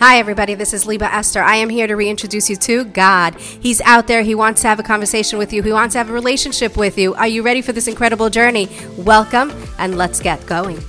Hi, everybody. This is Liba Esther. I am here to reintroduce you to God. He's out there. He wants to have a conversation with you. He wants to have a relationship with you. Are you ready for this incredible journey? Welcome, and let's get going.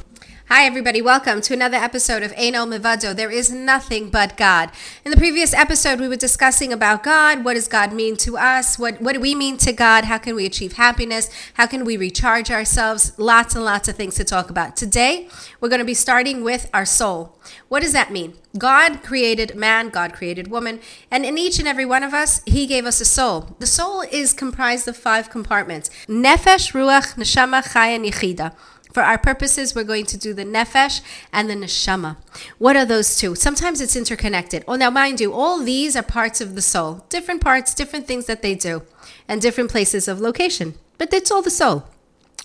Hi, everybody. Welcome to another episode of Ein Od Milvado. There is nothing but God. In the previous episode, we were discussing about God. What does God mean to us? What, what do we mean to God? How can we achieve happiness? How can we recharge ourselves? Lots and lots of things to talk about. Today, we're going to be starting with our soul. What does that mean? God created man, God created woman, and in each and every one of us, He gave us a soul. The soul is comprised of five compartments Nefesh, Ruach, Neshama, Chaya, Yechida. For our purposes, we're going to do the nefesh and the neshama. What are those two? Sometimes it's interconnected. Oh, now, mind you, all these are parts of the soul, different parts, different things that they do, and different places of location. But it's all the soul.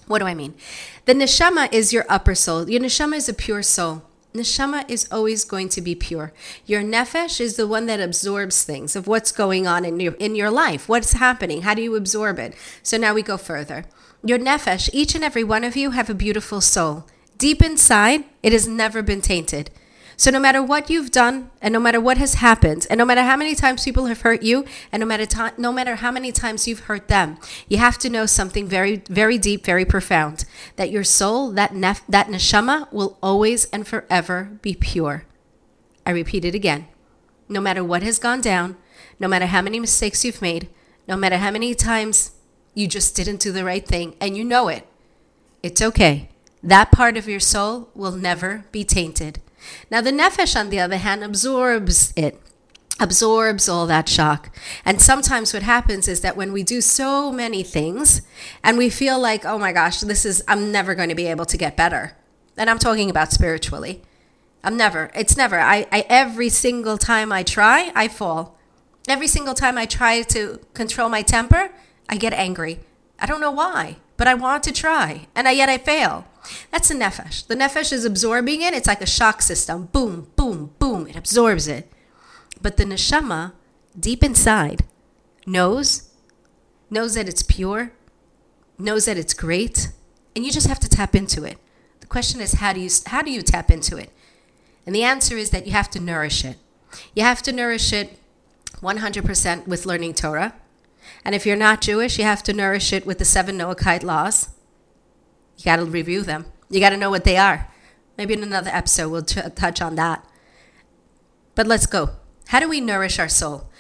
What do I mean? The neshama is your upper soul. Your neshama is a pure soul. Neshama is always going to be pure. Your nefesh is the one that absorbs things of what's going on in your in your life. What's happening? How do you absorb it? So now we go further. Your nefesh, each and every one of you have a beautiful soul. Deep inside, it has never been tainted. So no matter what you've done, and no matter what has happened, and no matter how many times people have hurt you, and no matter to- no matter how many times you've hurt them, you have to know something very, very deep, very profound. That your soul, that nef- that neshama, will always and forever be pure. I repeat it again. No matter what has gone down, no matter how many mistakes you've made, no matter how many times you just didn't do the right thing and you know it. It's okay. That part of your soul will never be tainted. Now, the nefesh, on the other hand, absorbs it, absorbs all that shock. And sometimes what happens is that when we do so many things and we feel like, oh my gosh, this is, I'm never going to be able to get better. And I'm talking about spiritually. I'm never, it's never. I, I every single time I try, I fall. Every single time I try to control my temper, I get angry. I don't know why, but I want to try, and I, yet I fail. That's the nefesh. The nefesh is absorbing it. It's like a shock system. Boom, boom, boom. It absorbs it. But the neshama, deep inside, knows, knows that it's pure, knows that it's great, and you just have to tap into it. The question is, how do you how do you tap into it? And the answer is that you have to nourish it. You have to nourish it 100% with learning Torah. And if you're not Jewish, you have to nourish it with the seven Noahide laws. You got to review them. You got to know what they are. Maybe in another episode we'll t- touch on that. But let's go. How do we nourish our soul?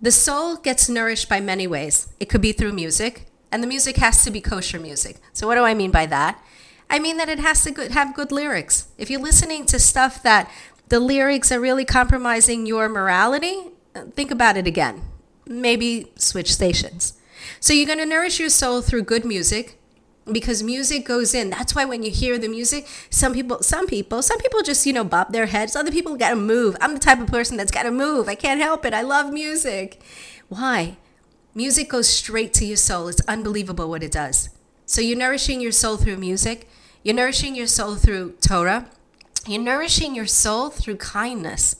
The soul gets nourished by many ways. It could be through music, and the music has to be kosher music. So, what do I mean by that? I mean that it has to have good lyrics. If you're listening to stuff that the lyrics are really compromising your morality, think about it again maybe switch stations. So you're going to nourish your soul through good music because music goes in. That's why when you hear the music, some people, some people, some people just, you know, bob their heads. Other people got to move. I'm the type of person that's got to move. I can't help it. I love music. Why? Music goes straight to your soul. It's unbelievable what it does. So you're nourishing your soul through music. You're nourishing your soul through Torah. You're nourishing your soul through kindness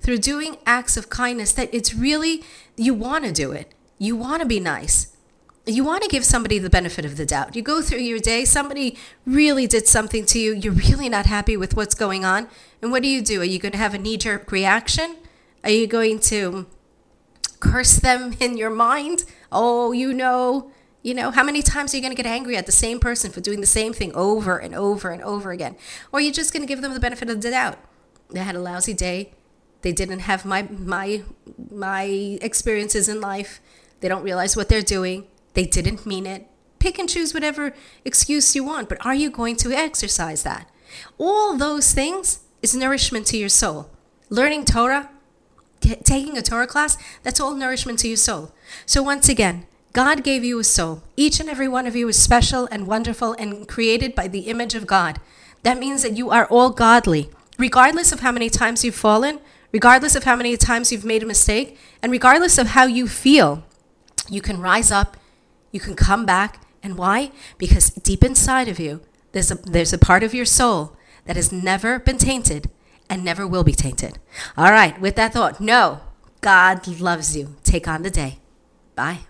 through doing acts of kindness that it's really, you want to do it. You want to be nice. You want to give somebody the benefit of the doubt. You go through your day, somebody really did something to you, you're really not happy with what's going on. And what do you do? Are you going to have a knee jerk reaction? Are you going to curse them in your mind? Oh, you know, you know, how many times are you going to get angry at the same person for doing the same thing over and over and over again? Or are you just going to give them the benefit of the doubt? They had a lousy day. They didn't have my my my experiences in life. They don't realize what they're doing. They didn't mean it. Pick and choose whatever excuse you want, but are you going to exercise that? All those things is nourishment to your soul. Learning Torah, taking a Torah class, that's all nourishment to your soul. So once again, God gave you a soul. Each and every one of you is special and wonderful and created by the image of God. That means that you are all godly. Regardless of how many times you've fallen, regardless of how many times you've made a mistake, and regardless of how you feel, you can rise up, you can come back. And why? Because deep inside of you, there's a, there's a part of your soul that has never been tainted and never will be tainted. All right, with that thought, no, God loves you. Take on the day. Bye.